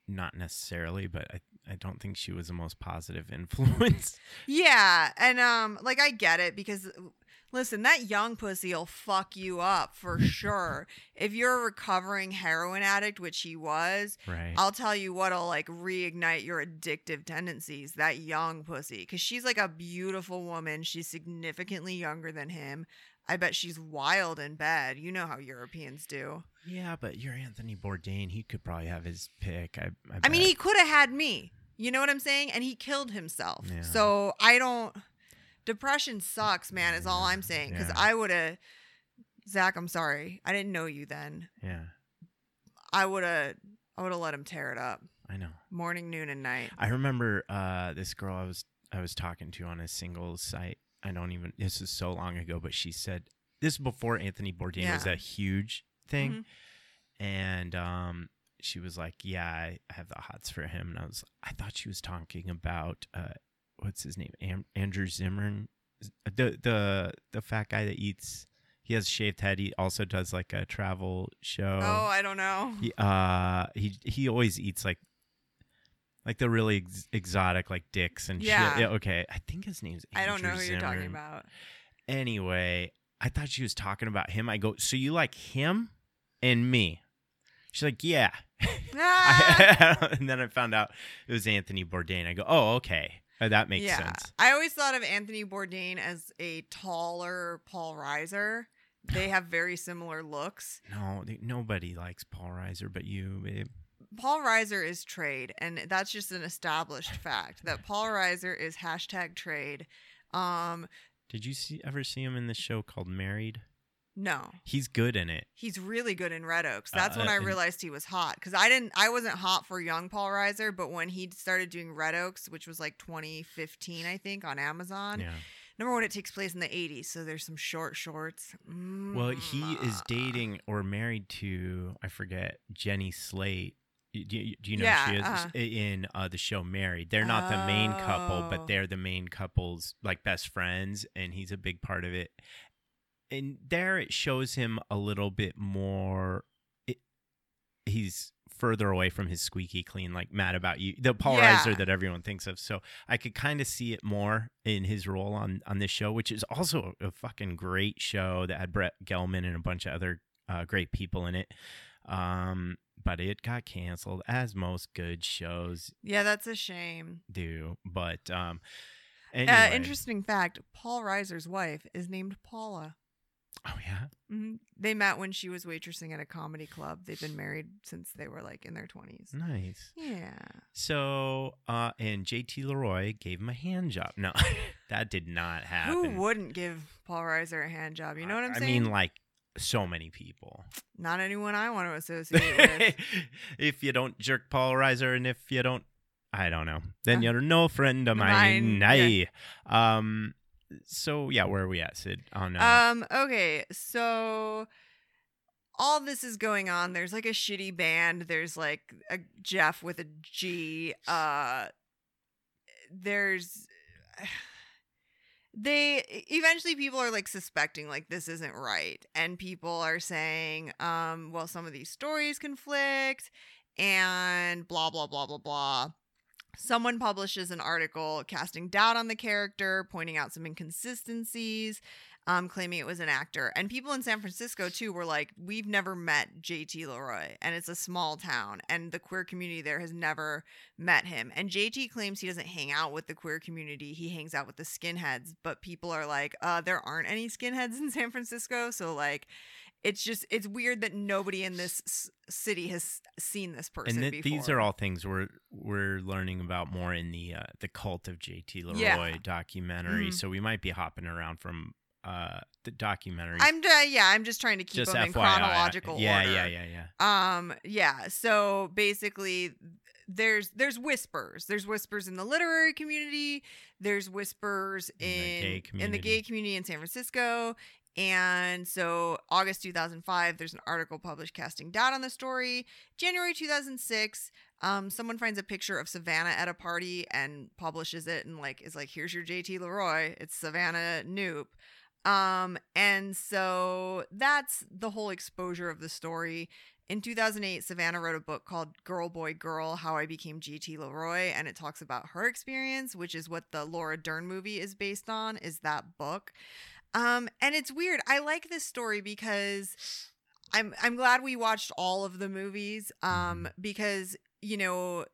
Not necessarily, but I, I don't think she was the most positive [LAUGHS] influence. yeah and um like i get it because listen that young pussy will fuck you up for sure if you're a recovering heroin addict which he was right. I'll tell you what'll like reignite your addictive tendencies. That young pussy, because she's like a beautiful woman. She's significantly younger than him. I bet she's wild in bed. You know how Europeans do. yeah, but you're Anthony Bourdain. He could probably have his pick. I, I, I mean, he could have had me. You know what I'm saying? And he killed himself. Yeah. So I don't. Depression sucks, man. Is all I'm saying. Because Yeah. I would have. Zach, I'm sorry. I didn't know you then. yeah, I would have. I would have let him tear it up. I know. Morning, noon, and night. I remember uh, this girl I was I was talking to on a singles site. I don't even. This is so long ago, but she said this is before Anthony Bourdain was a huge thing, Mhm. and um, she was like, "Yeah, I I have the hots for him." And I was, I thought she was talking about uh, what's his name, Am- Andrew Zimmern, the the the fat guy that eats. He has a shaved head. He also does like a travel show. Oh, I don't know. He uh he he always eats like like the really ex- exotic like dicks and Yeah. shit. Yeah, okay. I think his name's I don't know Andrew who you're talking about. Anyway, I thought she was talking about him. I go, "So you like him and me?" She's like, "Yeah." Ah! [LAUGHS] [LAUGHS] [LAUGHS] and then I found out it was Anthony Bourdain. I go, "Oh, okay. Uh, that makes yeah. sense." I always thought of Anthony Bourdain as a taller Paul Reiser. They have very similar looks. No, they- nobody likes Paul Reiser but you, babe. Paul Reiser is trade, and that's just an established fact that Paul Reiser is hashtag trade. Um, Did you see ever see him in the show called Married? No, He's good in it. he's really good in Red Oaks. That's when Uh, I and- realized he was hot because I didn't, I wasn't hot for young Paul Reiser, but when he started doing Red Oaks, which was like 2015, I think, on Amazon. Yeah. Number one, it takes place in the 80s, so there's some short shorts. Well, he is Mm, dating or married to I forget Jenny Slate. Do you, do you know Yeah, who she is uh-huh. in uh, the show Married? They're not the main couple, Oh. but they're the main couple's like best friends, and he's a big part of it. And there, it shows him a little bit more. It, he's further away from his squeaky clean, like mad about you, the Paul Yeah. Reiser that everyone thinks of. So I could kind of see it more in his role on on this show, which is also a, fucking great show that had Brett Gelman and a bunch of other uh, great people in it. Um, but it got canceled, as most good shows Yeah, that's a shame. do. But um, Uh, interesting fact Paul Reiser's wife is named Paula. Oh yeah. hmm They met when she was waitressing at a comedy club. They've been married since they were like in their 20s. Nice. Yeah. So, uh, and JT Leroy gave him a hand job. No, [LAUGHS] that did not happen. Who wouldn't give Paul Reiser a hand job? You know what I'm I saying? I mean, like so many people. Not anyone I want to associate with. [LAUGHS] if you don't jerk Paul Reiser, and if you don't, I don't know, then Uh, you're no friend of mine. mine, Aye. Um. So yeah, where are we at, Sid? On uh, Um, okay, so all this is going on. There's like a shitty band. There's like a Jeff with a G. Uh there's [SIGHS] they eventually people are like suspecting like this isn't right and people are saying um well some of these stories conflict and blah blah blah blah blah someone publishes an article casting doubt on the character pointing out some inconsistencies um, claiming it was an actor. And people in San Francisco too were like, "We've never met JT Leroy, and it's a small town, and the queer community there has never met him." And JT claims he doesn't hang out with the queer community; he hangs out with the skinheads. But people are like, "Uh, there aren't any skinheads in San Francisco, so like." It's just it's weird that nobody in this city has seen this person and th- these are all things we're we're learning about more in the uh, the cult of JT Leroy Yeah. documentary. Mhm. So we might be hopping around from uh the documentary. I'm uh, yeah, I'm just trying to keep just them in chronological yeah, order. yeah, yeah, yeah. Yeah. Um yeah, so basically there's there's whispers. There's whispers in the literary community, there's whispers In the in gay in the gay community in San Francisco. And so August 2005 there's an article published casting doubt on the story. January 2006 um someone finds a picture of Savannah at a party and publishes it and like is like here's your JT Leroy. It's Savannah Knoop. Um, and so that's the whole exposure of the story. In 2008, Savannah wrote a book called Girl Boy Girl How I Became JT Leroy, and it talks about her experience, which is what the Laura Dern movie is based on, is that book. Um, and it's weird. I like this story because I'm I'm glad we watched all of the movies. Um, because, you know,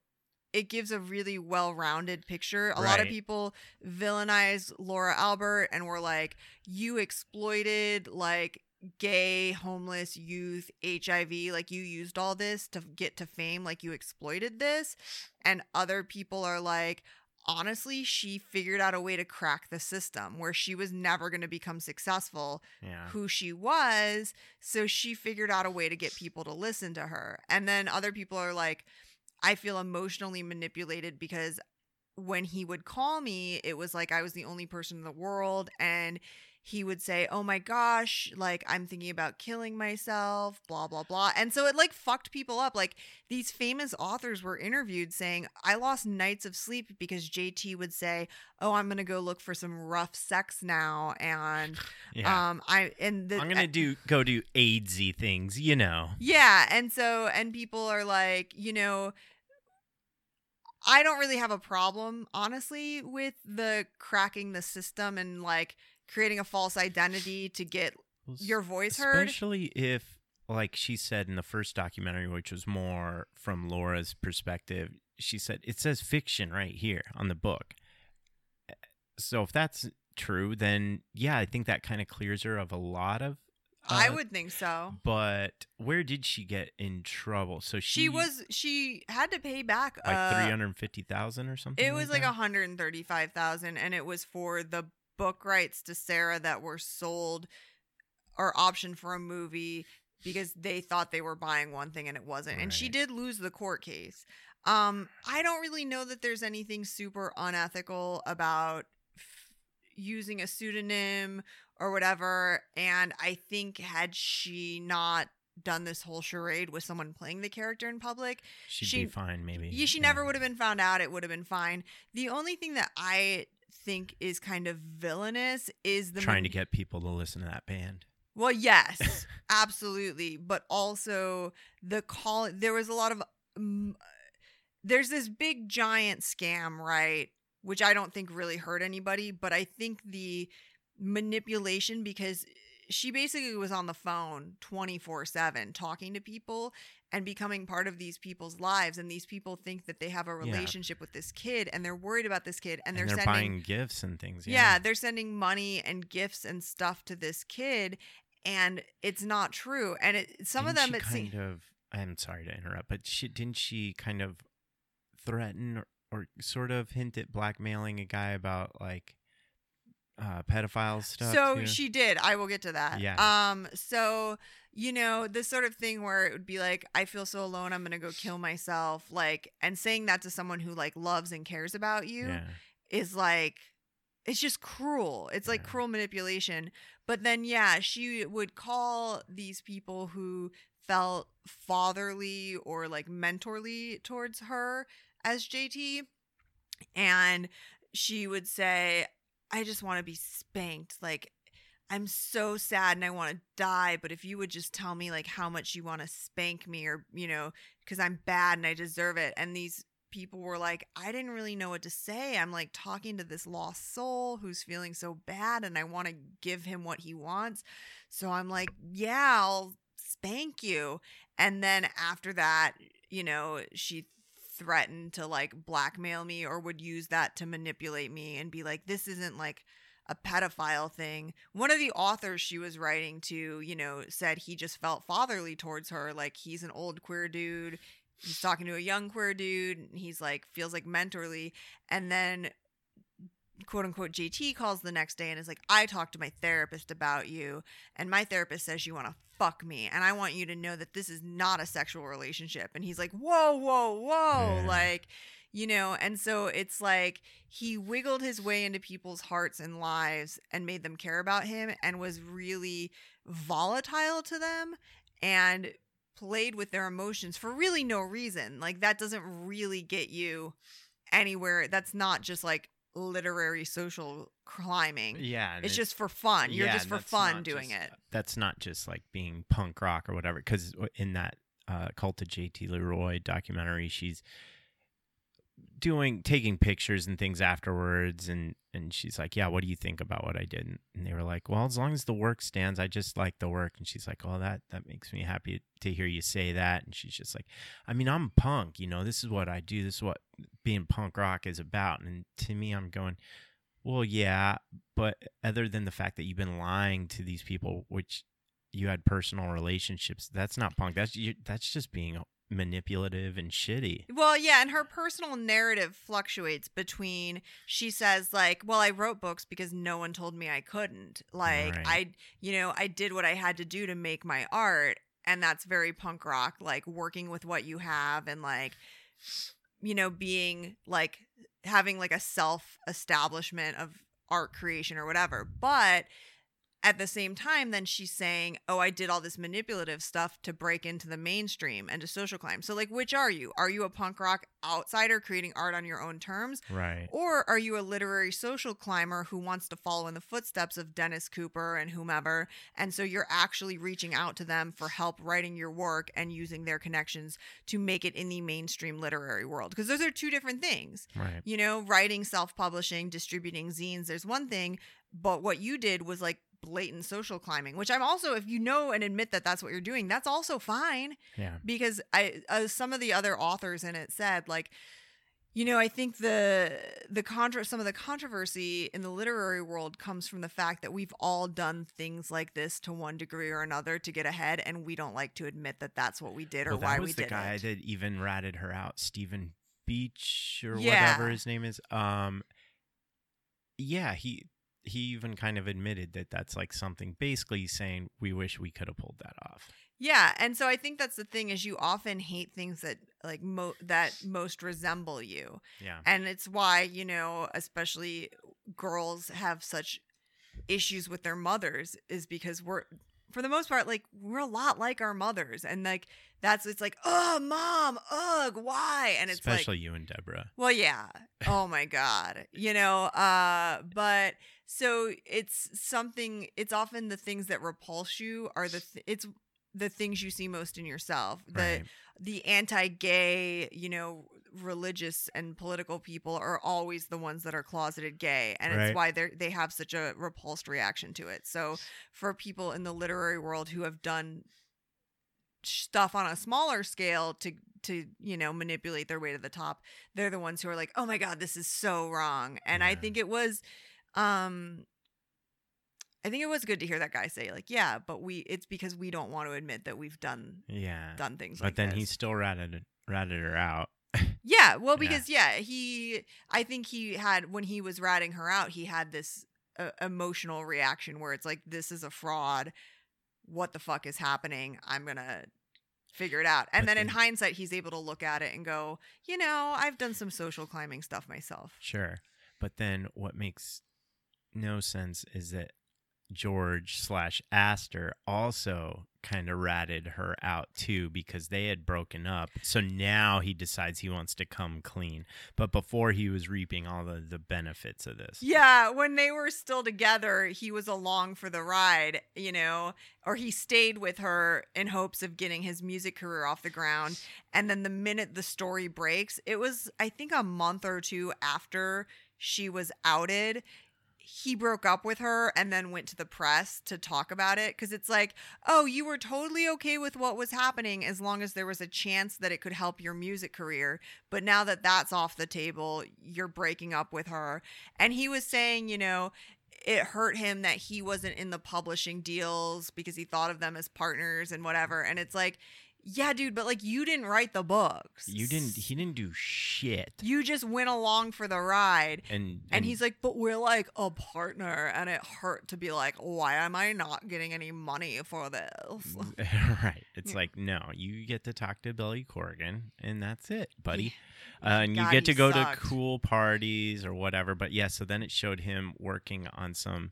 it gives a really well-rounded picture. A lot of people villainize Laura Albert and were like, you exploited like gay, homeless youth, HIV, like you used all this to get to fame, like you exploited this. And other people are like, honestly, she figured out a way to crack the system where she was never going to become successful Yeah. who she was. So she figured out a way to get people to listen to her. And then other people are like, I feel emotionally manipulated because when he would call me, it was like I was the only person in the world. And he would say, Oh my gosh, like I'm thinking about killing myself, blah, blah, blah. And so it like fucked people up. Like these famous authors were interviewed saying, I lost nights of sleep because JT would say, Oh, I'm going to go look for some rough sex now. And, [LAUGHS] Yeah. um, I, and the, I'm gonna do go do AIDSy things, you know. yeah, and so and people are like, you know, I don't really have a problem honestly with the cracking the system and like creating a false identity to get Well, your voice heard. Especially if, like she said in the first documentary, which was more from Laura's perspective, she said it says fiction right here on the book. So if that's true, then yeah, I think that kind of clears her of a lot of I Uh, would think so. But where did she get in trouble? So she, She was she had to pay back like uh, three hundred fifty thousand or something. It was like that? a hundred and thirty-five thousand, and it was for the book rights to Sarah that were sold or optioned for a movie because they thought they were buying one thing and it wasn't. And she did lose the court case. Um, I don't really know that there's anything super unethical about f- using a pseudonym or whatever. And I think had she not done this whole charade with someone playing the character in public, She'd she- be fine, maybe. yeah, she never would have been found out. It would have been fine. The only thing that I think is kind of villainous is the trying man- to get people to listen to that band. Well, yes, [LAUGHS] absolutely, but also the call. There was a lot of. Um, there's this big giant scam, right? Which I don't think really hurt anybody, but I think the manipulation because she basically was on the phone 24 7 talking to people and becoming part of these people's lives and these people think that they have a Yeah. relationship with this kid and they're worried about this kid and, And, they're, they're, sending buying gifts and things. yeah. Yeah. they're sending money and gifts and stuff to this kid, and it's not true. And it, some of Didn't them, she it seems. kind of. I'm sorry to interrupt, but she didn't she kind of threaten or, or sort of hint at blackmailing a guy about like uh pedophile stuff. So too? she did. I will get to that. Yeah. Um. So you know this sort of thing where it would be like, I feel so alone. I'm gonna go kill myself. Like, and saying that to someone who like loves and cares about you Yeah. is like it's just cruel. It's like cruel manipulation. But then yeah, she would call these people who felt fatherly or like mentorly towards her as JT and she would say I just want to be spanked like I'm so sad and I want to die, but if you would just tell me like how much you want to spank me or, you know, cuz I'm bad and I deserve it. And these people were like, I didn't really know what to say. I'm like talking to this lost soul who's feeling so bad and I want to give him what he wants. So I'm like, yeah, I'll spank you. And then after that, you know, she threatened to like blackmail me or would use that to manipulate me and be like, this isn't like a pedophile thing. One of the authors she was writing to, you know, said he just felt fatherly towards her. Like he's an old queer dude he's talking to a young queer dude and he's like feels like mentorly and then quote unquote JT calls the next day and is like I talked to my therapist about you and my therapist says you want to fuck me and I want you to know that this is not a sexual relationship and he's like whoa whoa whoa Yeah. like you know and so it's like he wiggled his way into people's hearts and lives and made them care about him and was really volatile to them and played with their emotions for really no reason. Like that doesn't really get you anywhere. That's not just like literary social climbing. Yeah. and It's just for fun. You're yeah, just for fun doing just- it. That's not just like being punk rock or whatever. Because in that uh, Cult of JT Leroy documentary, she's doing taking pictures and things afterwards, and and she's like, "Yeah, what do you think about what I did?" And they were like, "Well, as long as the work stands, I just like the work." And she's like, "Oh, that that makes me happy to hear you say that." And she's just like, "I mean, I'm punk. You know, this is what I do. This is what being punk rock is about." And to me, I'm going. Well, yeah, but other than the fact that you've been lying to these people, which you had personal relationships, that's not punk. That's you, that's just being manipulative and shitty. Well, yeah, and her personal narrative fluctuates between she says like, "Well, I wrote books because no one told me I couldn't." Like, Right. I, you know, I did what I had to do to make my art, and that's very punk rock, like working with what you have and like you know, being like having like a self establishment of art creation or whatever. But at the same time, then she's saying, Oh, I did all this manipulative stuff to break into the mainstream and to social climb. So, like, which are you? Are you a punk rock outsider creating art on your own terms? Right. Or are you a literary social climber who wants to follow in the footsteps of Dennis Cooper and whomever? And so you're actually reaching out to them for help writing your work and using their connections to make it in the mainstream literary world. Because those are two different things. Right. You know, writing, self publishing, distributing zines, there's one thing, but what you did was like blatant social climbing, which I'm also, if you know and admit that that's what you're doing, that's also fine Yeah. because I uh, some of the other authors in it said like You know, I think the the contra- some of the controversy in the literary world comes from the fact that we've all done things like this to one degree or another to get ahead, and we don't like to admit that that's what we did or well, why that was we the did guy it. that even ratted her out, Stephen Beach or Yeah. whatever his name is. Um, yeah, he he even kind of admitted that that's like something basically saying we wish we could have pulled that off. Yeah, and so I think that's the thing is you often hate things that like mo- that most resemble you. Yeah, And it's why, you know, especially girls have such issues with their mothers is because we're for the most part like we're a lot like our mothers and like that's it's like, "Oh, mom, ugh, why?" And it's especially like you and Deborah. well, yeah. Oh my god. You know, uh but so it's something it's often the things that repulse you are the th- it's the things you see most in yourself. The Right. the anti-gay, you know, religious and political people are always the ones that are closeted gay and Right. it's why they they have such a repulsed reaction to it. So for people in the literary world who have done stuff on a smaller scale to to you know manipulate their way to the top they're the ones who are like oh my god this is so wrong and i think it was um i think it was good to hear that guy say like yeah but we it's because we don't want to admit that we've done Yeah, done things but like then this. he still ratted ratted her out. [LAUGHS] yeah well because yeah. he i think he had when he was ratting her out he had this uh, emotional reaction where it's like this is a fraud what the fuck is happening i'm gonna figure it out and But then in hindsight he's able to look at it and go you know i've done some social climbing stuff myself Sure. But then what makes no sense is that George slash Aster also kind of ratted her out too because they had broken up. So now he decides he wants to come clean. But before he was reaping all the, the benefits of this. yeah when they were still together he was along for the ride you know or he stayed with her in hopes of getting his music career off the ground and then the minute the story breaks it was i think a month or two after she was outed he broke up with her and then went to the press to talk about it because it's like oh you were totally okay with what was happening as long as there was a chance that it could help your music career but now that that's off the table you're breaking up with her. And he was saying you know it hurt him that he wasn't in the publishing deals because he thought of them as partners and whatever and it's like yeah dude but like you didn't write the books You didn't he didn't do shit. you just went along for the ride And and he's like, but we're like a partner, and it hurt to be like, why am I not getting any money for this? [LAUGHS] right. It's Yeah. like, no, you get to talk to Billy Corgan and that's it, buddy. Uh, and you get to go sucked. to cool parties or whatever. But yeah, so then it showed him working on some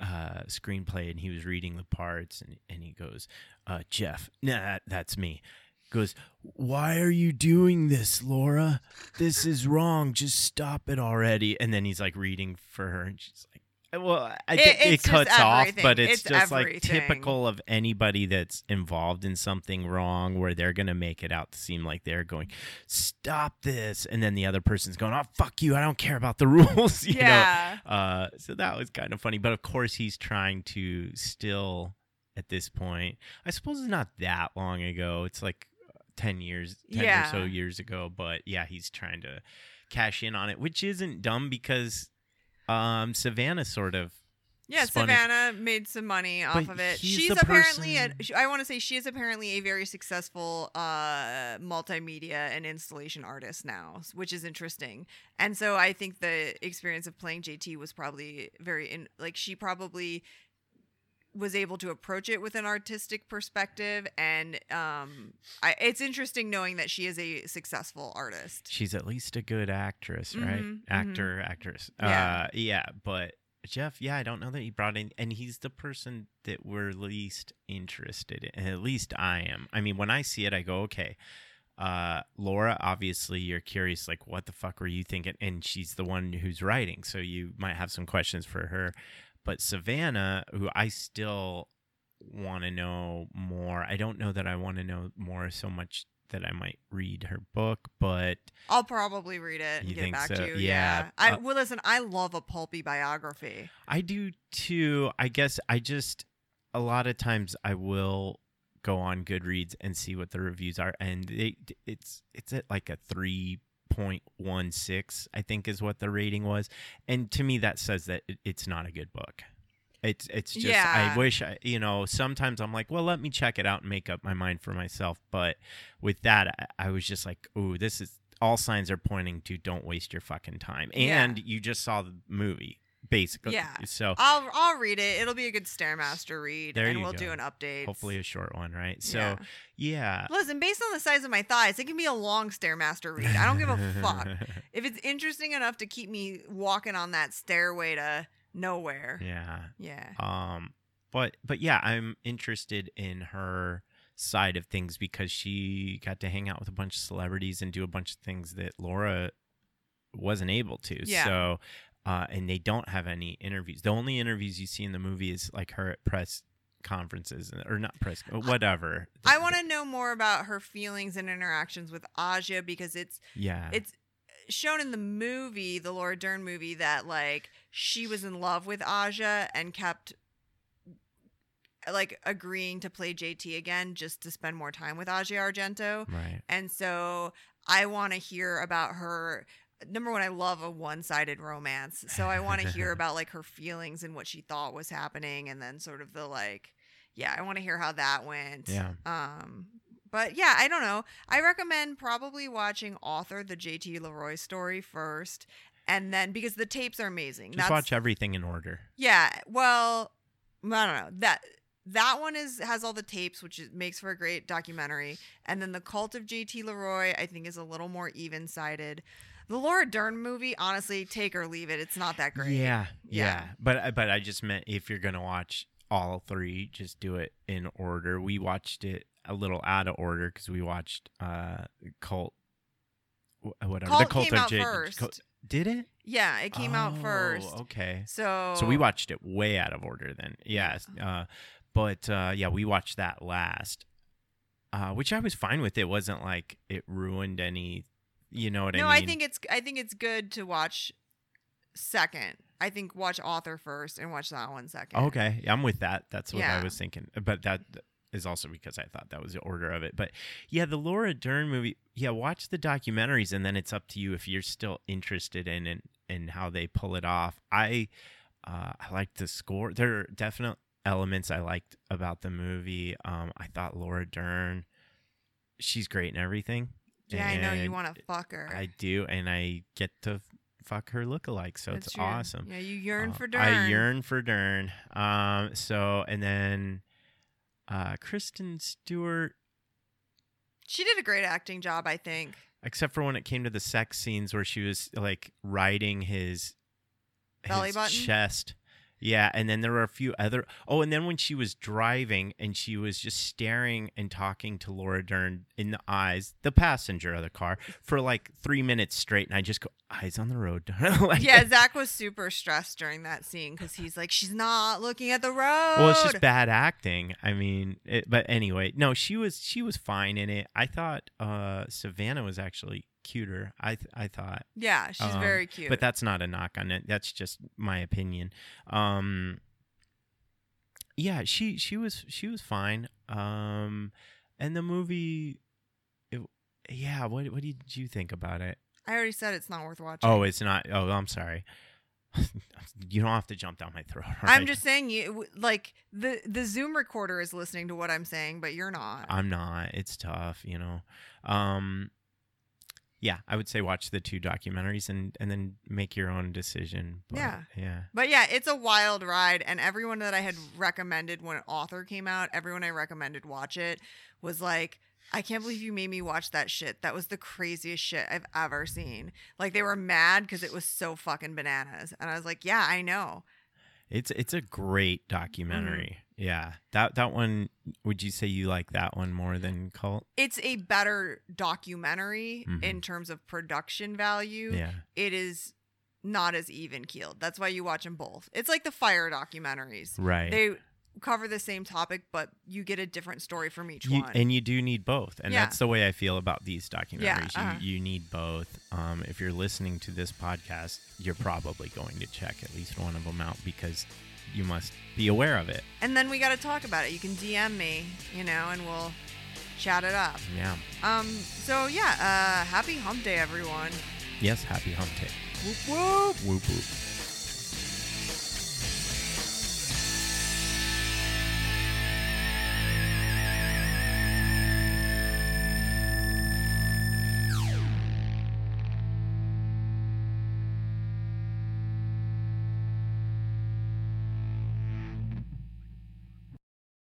uh, screenplay and he was reading the parts and, and he goes, uh, Jeff, nah, that's me. Goes, why are you doing this, Laura? This is wrong. Just stop it already. And then he's like reading for her, and she's like, well, I It- think it, cuts off, but it's, It's just like typical of anybody that's involved in something wrong where they're going to make it out to seem like they're going, stop this. And then the other person's going, oh, fuck you. I don't care about the [LAUGHS] rules. you know? yeah. Uh, so that was kind of funny. But of course, he's trying to still, at this point, I suppose it's not that long ago. It's like 10 years, 10 or so years ago. But yeah, he's trying to cash in on it, which isn't dumb because um, Savannah sort of. Yeah, spun it- Savannah made some money off But of it. She's apparently, a, person- sh- I want to say, she is apparently a very successful uh, multimedia and installation artist now, which is interesting. And so I think the experience of playing JT was probably very, in, like, she probably was able to approach it with an artistic perspective and um I, it's interesting knowing that she is a successful artist She's at least a good actress, right? Mhm, mhm. Actor, actress. Yeah. Uh, yeah, but Jeff, yeah, I don't know that he brought in, and he's the person that we're least interested in. At least I am. I mean, when I see it, I go, okay. Uh, Laura, obviously, you're curious, like, what the fuck were you thinking? And she's the one who's writing, so you might have some questions for her. But Savannah, who I still want to know more, I don't know that I want to know more so much that I might read her book, but i'll probably read it and get back so? to you Yeah, i uh, well listen i love a pulpy biography I do too. I guess I just a lot of times I will go on Goodreads and see what the reviews are, and they, it's it's at like a three 8.16 i think is what the rating was. And to me that says that it's not a good book. It's it's just Yeah. i wish I, you know sometimes i'm like well let me check it out and make up my mind for myself. But with that i, I was just like ooh this is all signs are pointing to don't waste your fucking time. Yeah. and you just saw the movie basically Yeah. so I'll I'll read it. It'll be a good Stairmaster read, and we'll go. do an update. hopefully a short one right so Yeah. yeah, Listen, based on the size of my thighs, it can be a long Stairmaster read. I don't give a fuck. [LAUGHS] If it's interesting enough to keep me walking on that stairway to nowhere. yeah Yeah. Um, but but yeah, I'm interested in her side of things because she got to hang out with a bunch of celebrities and do a bunch of things that Laura wasn't able to. Yeah. So, uh, and they don't have any interviews. The only interviews you see in the movie is like her at press conferences or not press, whatever. I want to know more about her feelings and interactions with Asia because it's Yeah. it's shown in the movie, the Laura Dern movie, that like she was in love with Asia and kept like agreeing to play JT again just to spend more time with Asia Argento. right. And so I want to hear about her. Number one, I love a one-sided romance, so I want to hear [LAUGHS] about like her feelings and what she thought was happening, and then sort of the like, yeah, I want to hear how that went. Yeah. Um, but yeah, I don't know. I recommend probably watching Author, the JT Leroy story first, and then because the tapes are amazing. Just watch everything in order. Yeah. Well, I don't know that that one is has all the tapes, which is, makes for a great documentary. And then the Cult of JT Leroy, I think, is a little more even sided. The Laura Dern movie, honestly, take or leave it. It's not that great. Yeah, yeah, Yeah. But I- but I just meant if you're gonna watch all three, just do it in order. We watched it a little out of order because we watched uh Cult, whatever. Cult the Cult came of out first. Cult- did it? Yeah, it came out Oh, first. Okay. So So we watched it way out of order then. Yes. Uh, but uh, yeah, we watched that last, uh, which I was fine with. It wasn't like it ruined any. You know what No, I I think it's I think it's good to watch second. I think watch Author first and watch that one second. Okay, I'm with that. That's what I was thinking. But that is also because I thought that was the order of it. But yeah, the Laura Dern movie. Yeah, watch the documentaries, and then it's up to you if you're still interested in and and how they pull it off. I uh, I liked the score. There are definite elements I liked about the movie. Um, I thought Laura Dern, she's great in everything. Yeah, I know you want to fuck her. I do, and I get to fuck her lookalike, so That's it's true. awesome. Yeah, you yearn Uh, for Dern. I yearn for Dern. Um, so and then uh, Kristen Stewart, She did a great acting job, I think. except for when it came to the sex scenes where she was like riding his Belly his button? chest. Yeah, and then there were a few other. Oh, and then when she was driving and she was just staring and talking to Laura Dern in the eyes, the passenger of the car, for like three minutes straight, and I just go, "Eyes on the road." [LAUGHS] like, Yeah, [LAUGHS] Zach was super stressed during that scene because he's like, she's not looking at the road. Well, it's just bad acting. I mean, it, but anyway, no, she was she was fine in it. I thought uh, Savannah was actually cuter. I th- I thought, Yeah, she's Um, very cute. but that's not a knock on it. That's just my opinion. Um, yeah, she she was she was fine. Um, and the movie, it, yeah. What what did you think about it? I already said it's not worth watching. Oh, it's not. Oh, I'm sorry. [LAUGHS] you don't have to jump down my throat. all I'm just saying, you like the the Zoom recorder is listening to what I'm saying, but you're not. I'm not. It's tough, you know. Um yeah, I would say watch the two documentaries and and then make your own decision. But, Yeah. Yeah. But yeah, it's a wild ride, and everyone that I had recommended when an Author came out, everyone I recommended watch it was like, I can't believe you made me watch that shit. That was the craziest shit I've ever seen. Like they were mad because it was so fucking bananas, and I was like, yeah, I know. It's it's a great documentary. Mm-hmm. Yeah. That that one would you say you like that one more than Cult? It's a better documentary Mhm. in terms of production value. Yeah. It is not as even keeled. That's why you watch them both. It's like the fire documentaries. Right. They cover the same topic, but you get a different story from each you, one. and you do need both and Yeah. that's the way i feel about these documentaries uh-huh. you, you need both um, if you're listening to this podcast you're probably going to check at least one of them out because you must be aware of it. And then we got to talk about it. You can DM me, you know, and we'll chat it up. Yeah. Um. So yeah. Uh. Happy Hump Day, everyone. Yes. Happy Hump Day. Whoop whoop. Whoop whoop.